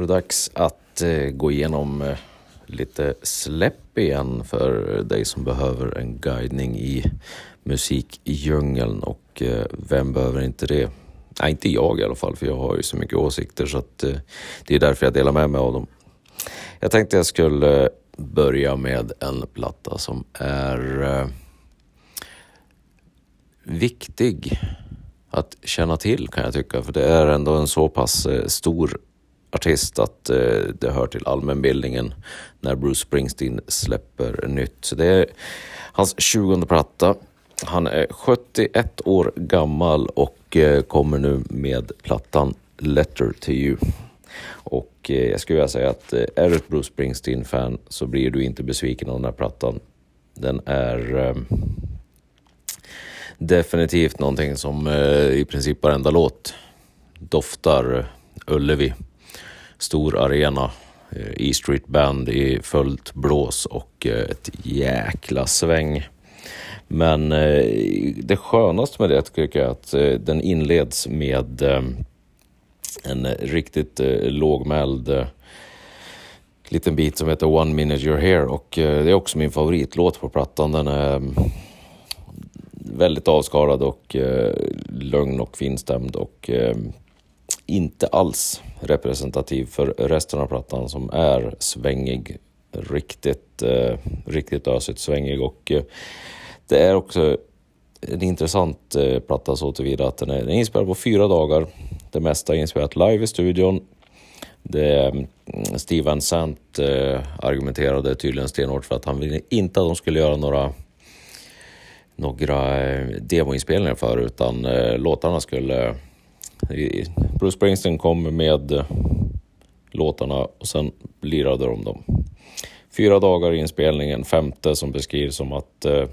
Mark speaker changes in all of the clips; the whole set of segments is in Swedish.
Speaker 1: var det dags att eh, gå igenom eh, lite släpp igen för dig som behöver en guidning i musik i djungeln och eh, vem behöver inte det? Nej, inte jag i alla fall, för jag har ju så mycket åsikter så att det är därför jag delar med mig av dem. Jag tänkte jag skulle börja med en platta som är viktig att känna till kan jag tycka, för det är ändå en så pass stor artist att eh, det hör till allmänbildningen när Bruce Springsteen släpper nytt. Så det är hans 20 platta. Han är 71 år gammal och eh, kommer nu med plattan Letter to you. Och eh, jag skulle vilja säga att eh, är du ett Bruce Springsteen-fan så blir du inte besviken av den här plattan. Den är eh, definitivt någonting som eh, i princip varenda låt doftar eh, Ullevi. Stor arena, eh, E Street Band i fullt blås och eh, ett jäkla sväng. Men eh, det skönaste med det tycker jag är att den inleds med en riktigt lågmäld liten bit som heter One Minute You're Here och det är också min favoritlåt på plattan. Den är mm, väldigt avskalad och lugn och finstämd och inte alls representativ för resten av plattan som är svängig. Riktigt, eh, riktigt ösigt svängig och eh, det är också en intressant eh, platta så tillvida att den är, den är inspelad på fyra dagar. Det mesta är inspelat live i studion. Det, mm, Steven Steve Sant eh, argumenterade tydligen stenhårt för att han ville inte att de skulle göra några några eh, demoinspelningar för utan eh, låtarna skulle... Bruce Springsteen kom med eh, låtarna och sen lirade de dem. Fyra dagar i inspelningen, femte som beskrivs som att eh,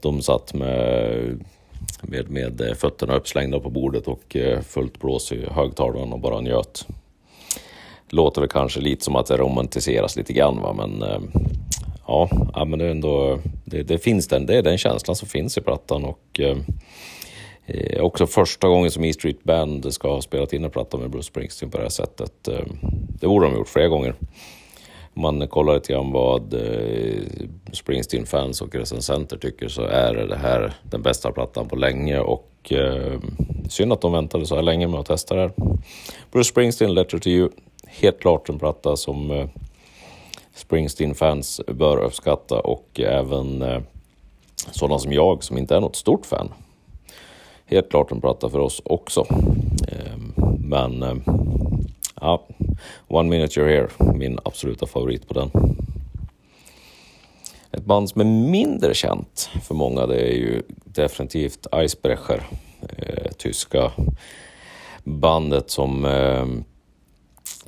Speaker 1: de satt med, med, med eh, fötterna uppslängda på bordet och fullt blås i högtalaren och bara njöt. Låter väl kanske lite som att det romantiseras lite grann va? men ja, ja, men det är ändå, det, det finns den, det är den känslan som finns i plattan och eh, också första gången som E Street Band ska ha spelat in en platta med Bruce Springsteen på det här sättet. Eh, det borde de ha gjort flera gånger. Om man kollar lite grann vad eh, Springsteen-fans och recensenter tycker så är det här den bästa plattan på länge och eh, synd att de väntade så här länge med att testa det här. Bruce Springsteen, Letter to you, helt klart en platta som eh, Springsteen-fans bör uppskatta och även eh, sådana som jag som inte är något stort fan. Helt klart en platta för oss också. Eh, men eh, ja, One Minute You're Here, min absoluta favorit på den. Ett band som är mindre känt för många det är ju definitivt Eisbrecher, eh, tyska bandet som ehm, eh,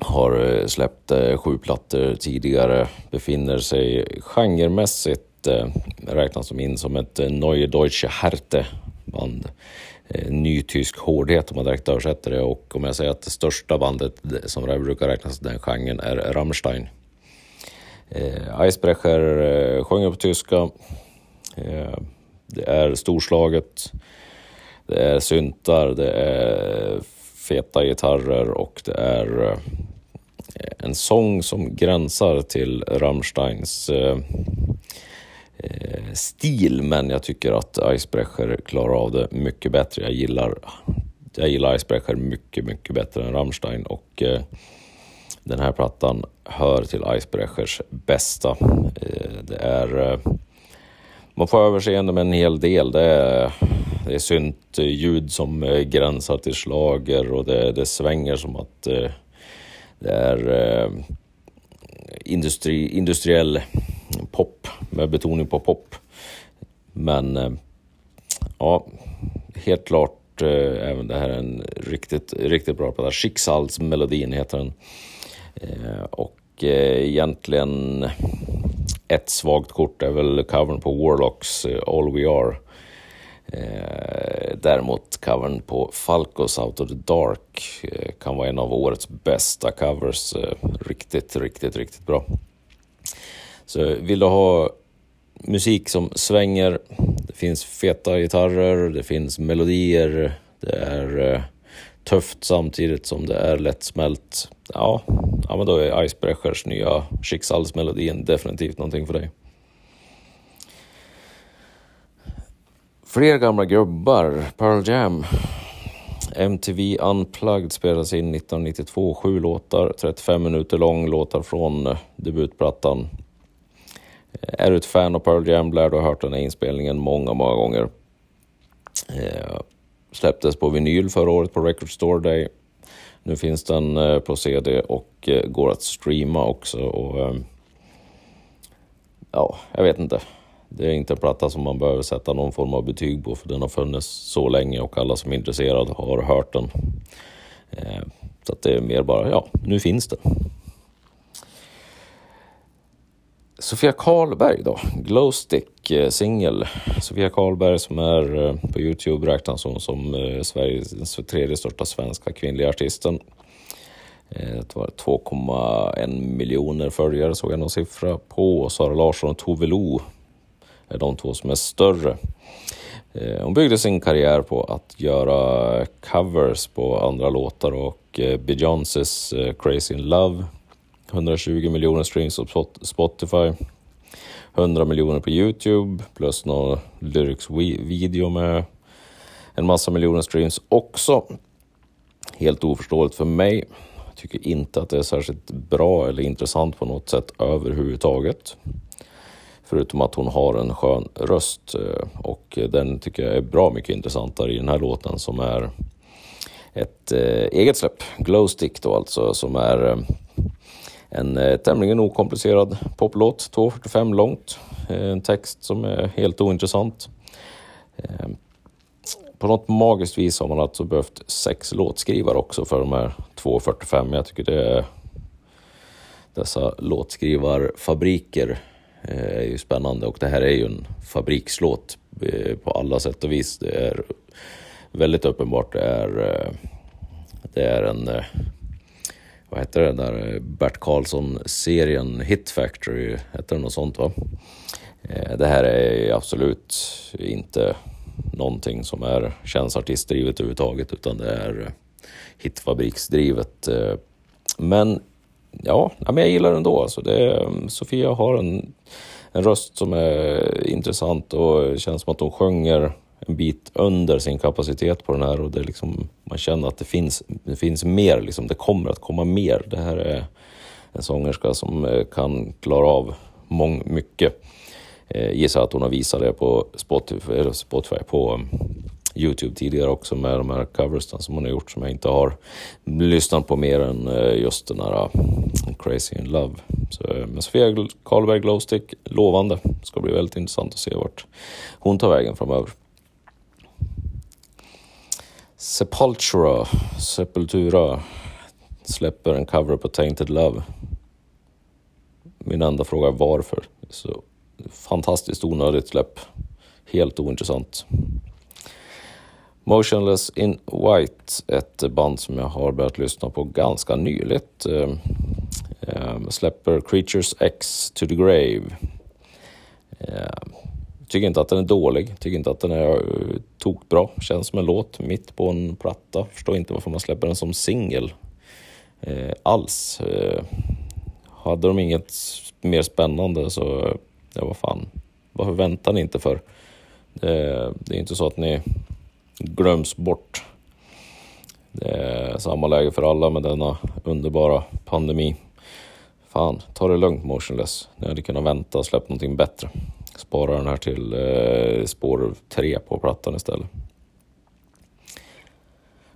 Speaker 1: har släppt eh, sju plattor tidigare, befinner sig genremässigt eh, räknas som in som ett eh, Neue Deutsche Härte band. Eh, ny tysk hårdhet om man direkt översätter det och om jag säger att det största bandet som det brukar räknas till den genren är Rammstein. Eh, Eisbrecher eh, sjunger på tyska. Eh, det är storslaget. Det är syntar, det är feta gitarrer och det är eh, en sång som gränsar till Rammsteins eh, Eh, stil men jag tycker att Icebrecher klarar av det mycket bättre. Jag gillar, jag gillar Icebrecher mycket, mycket bättre än Rammstein och eh, den här plattan hör till Icebrechers bästa. Eh, det är eh, man får överseende med en hel del. Det är, det är syntljud som eh, gränsar till slager och det, det svänger som att eh, det är eh, industri, industriell pop med betoning på pop. Men eh, ja, helt klart eh, även det här är en riktigt, riktigt bra platta. Schicksalsmelodin heter den. Eh, och eh, egentligen ett svagt kort är väl covern på Warlocks eh, All We Are. Eh, däremot covern på Falcos Out of the Dark eh, kan vara en av årets bästa covers. Eh, riktigt, riktigt, riktigt bra. Så vill du ha musik som svänger, det finns feta gitarrer, det finns melodier, det är eh, tufft samtidigt som det är lättsmält. Ja, ja men då är Icebreakers nya Schicksalsmelodin definitivt någonting för dig. Fler gamla gubbar, Pearl Jam. MTV Unplugged spelades in 1992, sju låtar, 35 minuter lång, låtar från debutplattan. Är du ett fan av Pearl Jam lär du ha hört den här inspelningen många, många gånger. Eh, släpptes på vinyl förra året på Record Store Day. Nu finns den eh, på CD och eh, går att streama också. Och, eh, ja, jag vet inte. Det är inte en platta som man behöver sätta någon form av betyg på för den har funnits så länge och alla som är intresserade har hört den. Eh, så att det är mer bara, ja, nu finns den. Sofia Karlberg då, Glowstick singel. Sofia Karlberg som är eh, på Youtube räknas hon som eh, Sveriges tredje största svenska kvinnliga artisten. Eh, det var 2,1 miljoner följare såg jag någon siffra på. Sara Larsson och Tove Lo är de två som är större. Hon byggde sin karriär på att göra covers på andra låtar och Beyoncés Crazy in Love 120 miljoner streams på Spotify. 100 miljoner på Youtube plus någon lyrics-video med en massa miljoner streams också. Helt oförståeligt för mig. Jag tycker inte att det är särskilt bra eller intressant på något sätt överhuvudtaget. Förutom att hon har en skön röst eh, och den tycker jag är bra mycket intressantare i den här låten som är ett eh, eget släpp, Glowstick då alltså, som är eh, en eh, tämligen okomplicerad poplåt, 2.45 långt. Eh, en text som är helt ointressant. Eh, på något magiskt vis har man alltså behövt sex låtskrivare också för de här 2.45. Jag tycker det är dessa låtskrivarfabriker eh, är ju spännande och det här är ju en fabrikslåt på alla sätt och vis. Det är väldigt uppenbart det är, det är en vad heter den där eh, Bert Karlsson-serien Hit Factory, heter det något sånt va? Eh, det här är absolut inte någonting som är, känns artistdrivet överhuvudtaget utan det är eh, hitfabriksdrivet. Men ja, men jag gillar den ändå. Alltså det, mm, Sofia har en, en röst som är intressant och känns som att hon sjunger en bit under sin kapacitet på den här och det liksom, man känner att det finns, det finns mer, liksom, det kommer att komma mer. Det här är en sångerska som eh, kan klara av mång, mycket. Eh, gissar att hon har visat det på Spotify, Spotify på um, Youtube tidigare också med de här coversen som hon har gjort som jag inte har lyssnat på mer än eh, just den här um, Crazy in Love. Så, eh, men Sofia Karlberg Glowstick, lovande. Ska bli väldigt intressant att se vart hon tar vägen framöver. Sepultura, Sepultura släpper en cover på Tainted Love. Min enda fråga är varför. Så fantastiskt onödigt släpp. Helt ointressant. Motionless in White, ett band som jag har börjat lyssna på ganska nyligt. Ehm, ehm, släpper Creatures X to the Grave. Ehm, Tycker inte att den är dålig, tycker inte att den är uh, tokbra. Känns som en låt mitt på en platta. Förstår inte varför man släpper den som singel eh, alls. Eh, hade de inget mer spännande så, ja vad fan, varför väntar ni inte för? Det, det är inte så att ni glöms bort. Det är samma läge för alla med denna underbara pandemi. Fan, ta det lugnt motionless. Ni hade kunnat vänta och släppa någonting bättre. Spara den här till eh, spår 3 på plattan istället.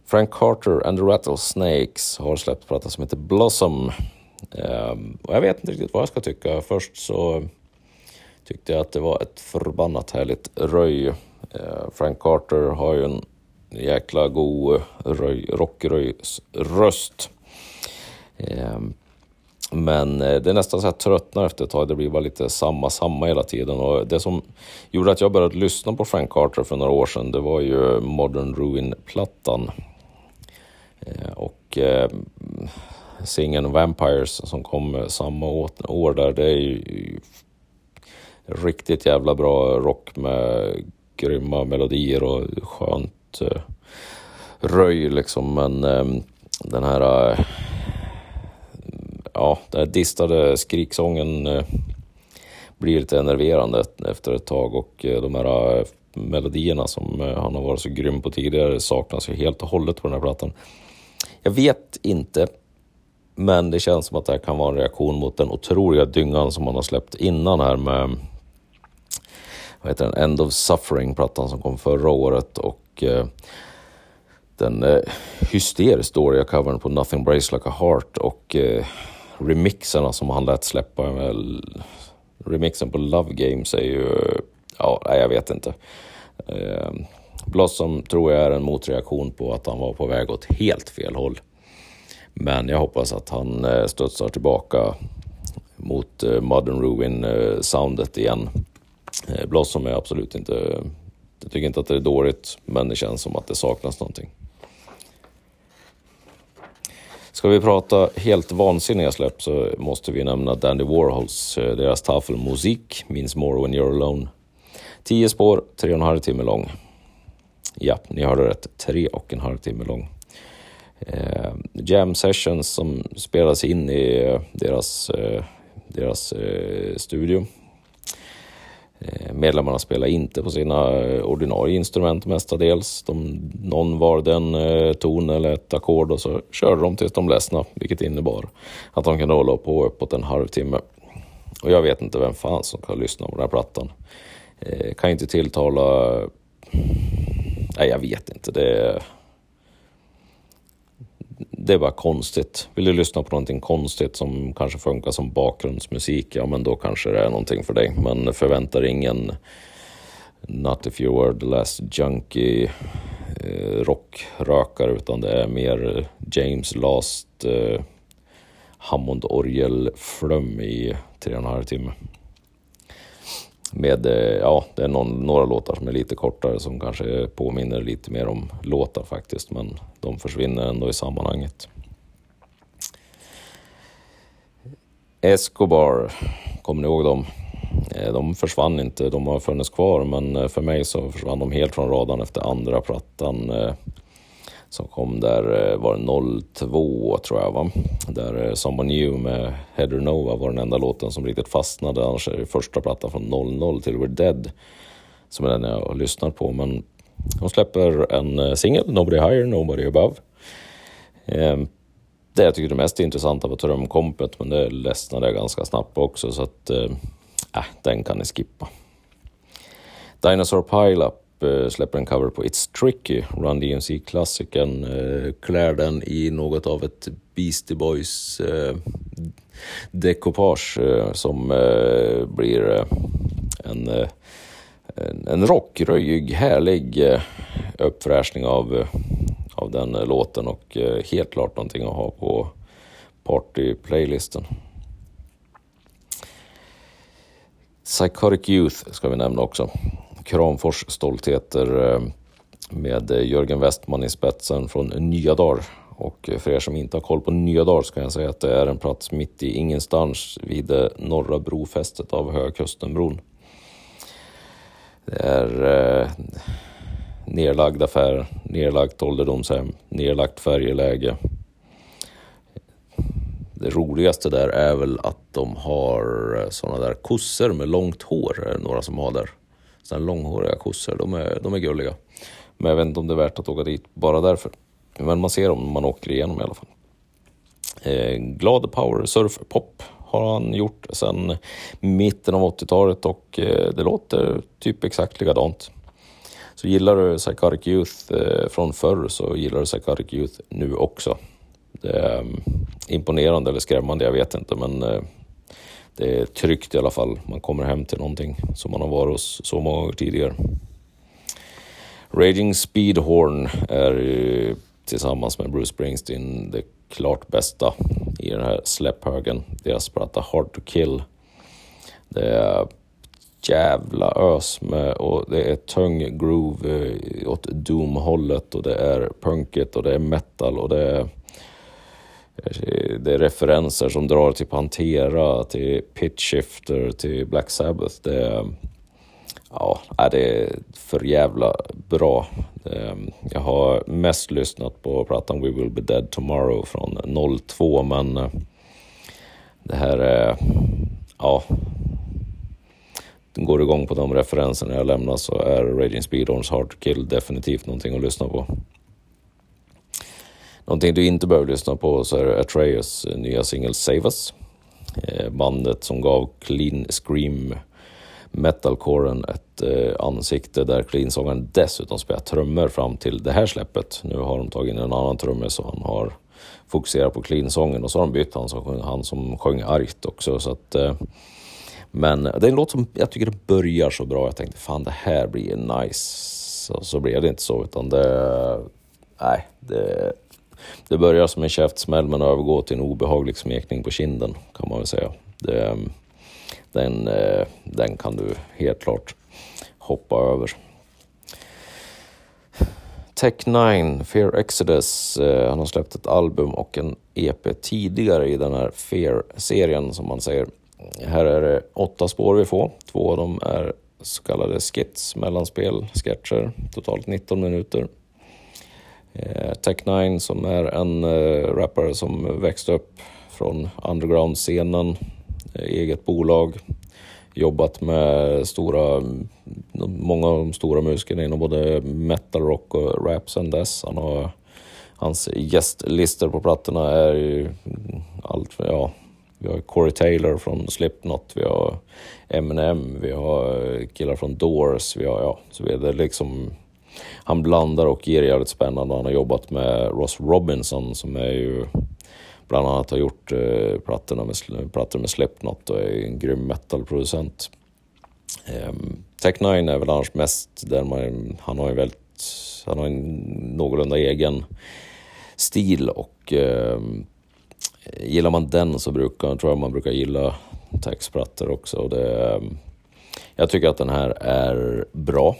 Speaker 1: Frank Carter and the Rattlesnakes har släppt platta som heter Blossom. Um, och jag vet inte riktigt vad jag ska tycka. Först så tyckte jag att det var ett förbannat härligt röj. Uh, Frank Carter har ju en jäkla god röj, rockröjsröst. Um, ehm, men eh, det är nästan så att jag tröttnar efter ett tag. Det blir bara lite samma, samma hela tiden. Och det som gjorde att jag började lyssna på Frank Carter för några år sedan, det var ju Modern Ruin-plattan. Eh, och eh, singeln Vampires som kom samma år där, det är ju riktigt jävla bra rock med grymma melodier och skönt eh, röj liksom, men eh, den här eh, ja, den här distade skriksången eh, blir lite enerverande efter ett tag och eh, de här eh, melodierna som han har varit så grym på tidigare saknas ju helt och hållet på den här plattan. Jag vet inte, men det känns som att det här kan vara en reaktion mot den otroliga dyngan som han har släppt innan här med vad heter den? End of Suffering-plattan som kom förra året och den hysteriskt dåliga covern på Nothing Breaks Like a Heart och remixerna som han lät släppa. Remixen på Love Games är ju, ja, jag vet inte. Ehm, Blossom tror jag är en motreaktion på att han var på väg åt helt fel håll. Men jag hoppas att han eh, studsar tillbaka mot eh, Modern Ruin-soundet eh, igen. Blossom är absolut inte... Jag tycker inte att det är dåligt, men det känns som att det saknas någonting. Ska vi prata helt vansinniga släpp så måste vi nämna Dandy Warhols, eh, deras Tafel Musik, Means More When You're Alone. Tio spår, tre och en halv timme lång. Ja, ni hörde rätt. Tre och en halv timme lång. Eh, jam sessions som spelas in i eh, deras, eh, deras eh, studio. Eh, medlemmarna spelar inte på sina eh, ordinarie instrument mestadels. De, någon valde en eh, ton eller ett ackord och så körde de tills de ledsna, vilket innebar att de kunde hålla på uppåt en halvtimme. Och jag vet inte vem fan som kan lyssna på den här plattan. Eh, kan inte tilltala... Nej, jag vet inte. Det det var konstigt. Vill du lyssna på någonting konstigt som kanske funkar som bakgrundsmusik, ja men då kanske det är någonting för dig. Men förväntar ingen Not if you were the last junkie eh, rockrökare utan det är mer James Last eh, Hammond orgelflum i tre och en halv timme. Med, eh, ja, det är någon, några låtar som är lite kortare som kanske påminner lite mer om låtar faktiskt, men de försvinner ändå i sammanhanget. Escobar, kommer ni ihåg dem? Eh, de försvann inte, de har funnits kvar, men eh, för mig så försvann de helt från radarn efter andra plattan som kom där, eh, var det 02 tror jag va? Där eh, Someone New med Heather Nova var den enda låten som riktigt fastnade. Annars är det första plattan från 00 till We're Dead som är den jag har lyssnat på. Men de släpper en eh, singel, Nobody Higher, Nobody Above. Ehm, det jag tycker är mest intressanta var trumkompet, men det ledsnade jag ganska snabbt också, så att äh, den kan ni skippa. Dinosaur Pileup Eh, släpper en cover på It's Tricky, Run DMC-klassikern. Eh, klär den i något av ett Beastie Boys eh, dekopage som blir en, en rockröjig, härlig uppfräschning av, av den låten och helt klart någonting att ha på party-playlisten. Psychotic Youth ska vi nämna också. Kramfors stoltheter eh, med Jörgen Westman i spetsen från Nya Dar. Och för er som inte har koll på Nya Dar så kan jag säga att det är en plats mitt i ingenstans vid det norra brofästet av Högkustenbron. Det är eh, nedlagd affär, nedlagt ålderdomshem, nedlagt färjeläge. Det roligaste där är väl att de har eh, sådana där kossor med långt hår, några som har där. Sådana långhåriga kossor, de är, de är gulliga. Men jag vet inte om det är värt att åka dit bara därför. Men man ser dem när man åker igenom i alla fall. Eh, glad power surf pop har han gjort sedan mitten av 80-talet och eh, det låter typ exakt likadant. Så gillar du Psychotic Youth eh, från förr så gillar du Psychotic Youth nu också. Det är mm, imponerande eller skrämmande, jag vet inte, men eh, det är tryggt i alla fall. Man kommer hem till någonting som man har varit hos så många gånger tidigare. Raging Speedhorn är tillsammans med Bruce Springsteen det klart bästa i den här släpphögen. Deras platta Hard to Kill. Det är jävla ös med och det är tung groove eh, åt doom-hållet och det är punket och det är metal och det är Eh, det är referenser som drar till Pantera, till Pitch Shifter, till Black Sabbath. Det är, ja, det är för jävla bra. Ehm, jag har mest lyssnat på plattan We Will Be Dead Tomorrow från 02 men eh, det här är, ja, går igång på de referenserna jag lämnar så är Raging Speedhorns Hard to Kill definitivt någonting att lyssna på. Någonting du inte behöver lyssna på så är Atreus nya singel Save Us. Eh, bandet som gav Clean Scream metalcoren ett eh, ansikte där Clean-sångaren dessutom spelar trummor fram till det här släppet. Nu har de tagit in en annan trummis så han har fokuserat på Clean-sången och så har de bytt han som, han som sjöng argt också. Så att, eh, men det är en låt som jag tycker det börjar så bra. Jag tänkte fan det här blir nice. Så, så blev det inte så utan det... Nej, det, det börjar som en käftsmäll men övergår till en obehaglig smekning på kinden kan man väl säga. Det, ehm, den, eh, den kan du helt klart hoppa över. Tech 9, Fear Exodus, eh, han har släppt ett album och en EP tidigare i den här Fear-serien som man säger. Här är det åtta spår vi får. Två av dem är så kallade skits, mellanspel, sketcher, totalt 19 minuter. Eh, Tech 9 som är en eh, rappare som växte upp från underground-scenen eh, eget bolag, jobbat med stora, många av de stora musikerna inom både metal, rock och rap sen dess. Han har, hans gästlistor på plattorna är ju allt, ja, vi har Corey Taylor från Slipknot, vi har Eminem, vi har eh, killar från Doors, vi har, ja, så vidare. Liksom, han blandar och ger jävligt spännande. Han har jobbat med Ross Robinson som är ju bland annat har gjort eh, plattorna med, plattor med Slipknot och är en grym metalproducent. Eh, Tech 9 är väl annars mest där man, han har en väldigt, han har en någorlunda egen stil och eh, gillar man den så brukar, tror jag man brukar gilla Techs plattor också. Det, ehm, jag tycker att den här är bra.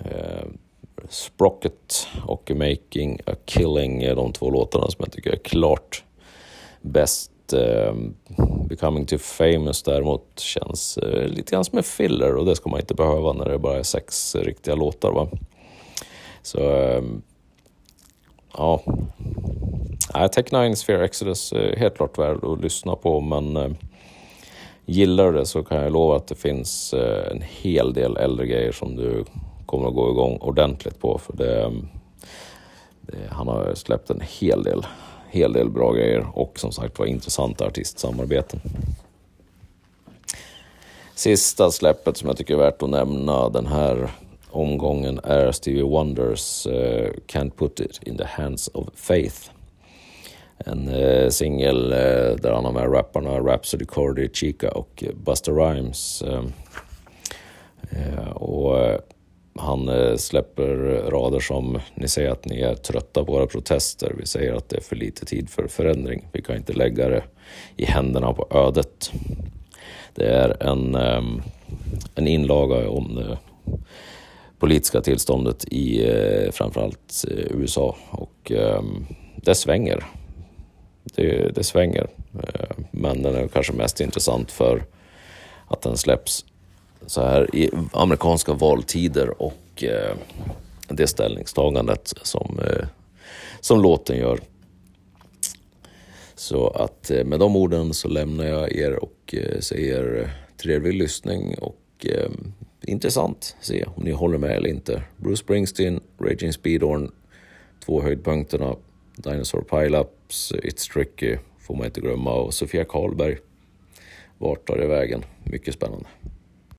Speaker 1: Ehm, Sprocket och Making a Killing är de två låtarna som jag tycker är klart bäst. Ehm, Becoming Too Famous däremot känns eh, lite grann som en filler och det ska man inte behöva när det bara är sex riktiga låtar. Va? Så ehm, ja, Tech 9 Sphere Exodus är helt klart värd att lyssna på men ehm, gillar du det så kan jag lova att det finns eh, en hel del äldre grejer som du kommer att gå igång ordentligt på för det, det han har släppt en hel del hel del bra grejer och som sagt var intressanta artistsamarbeten. Sista släppet som jag tycker är värt att nämna den här omgången är Stevie Wonders uh, Can't Put It In The Hands of Faith. En uh, singel uh, där han har med rapparna Rhapsody Cordy, Chica och Buster Rhymes. och han eh, släpper rader som ni säger att ni är trötta på våra protester. Vi säger att det är för lite tid för förändring. Vi kan inte lägga det i händerna på ödet. Det är en, ehm, en inlaga om det politiska tillståndet i eh, framförallt eh, USA och ehm, det svänger. Det, det svänger. Men den är kanske mest intressant för att den släpps så här i amerikanska valtider och eh, det ställningstagandet som, eh, som låten gör. Så att eh, med de orden så lämnar jag er och eh, säger eh, trevlig lyssning och eh, intressant se om ni håller med eller inte. Bruce Springsteen, Raging Speedhorn, två höjdpunkterna, Dinosaur Pileups, It's Tricky får man inte glömma och Sofia Karlberg. Vart tar det vägen? Mycket spännande.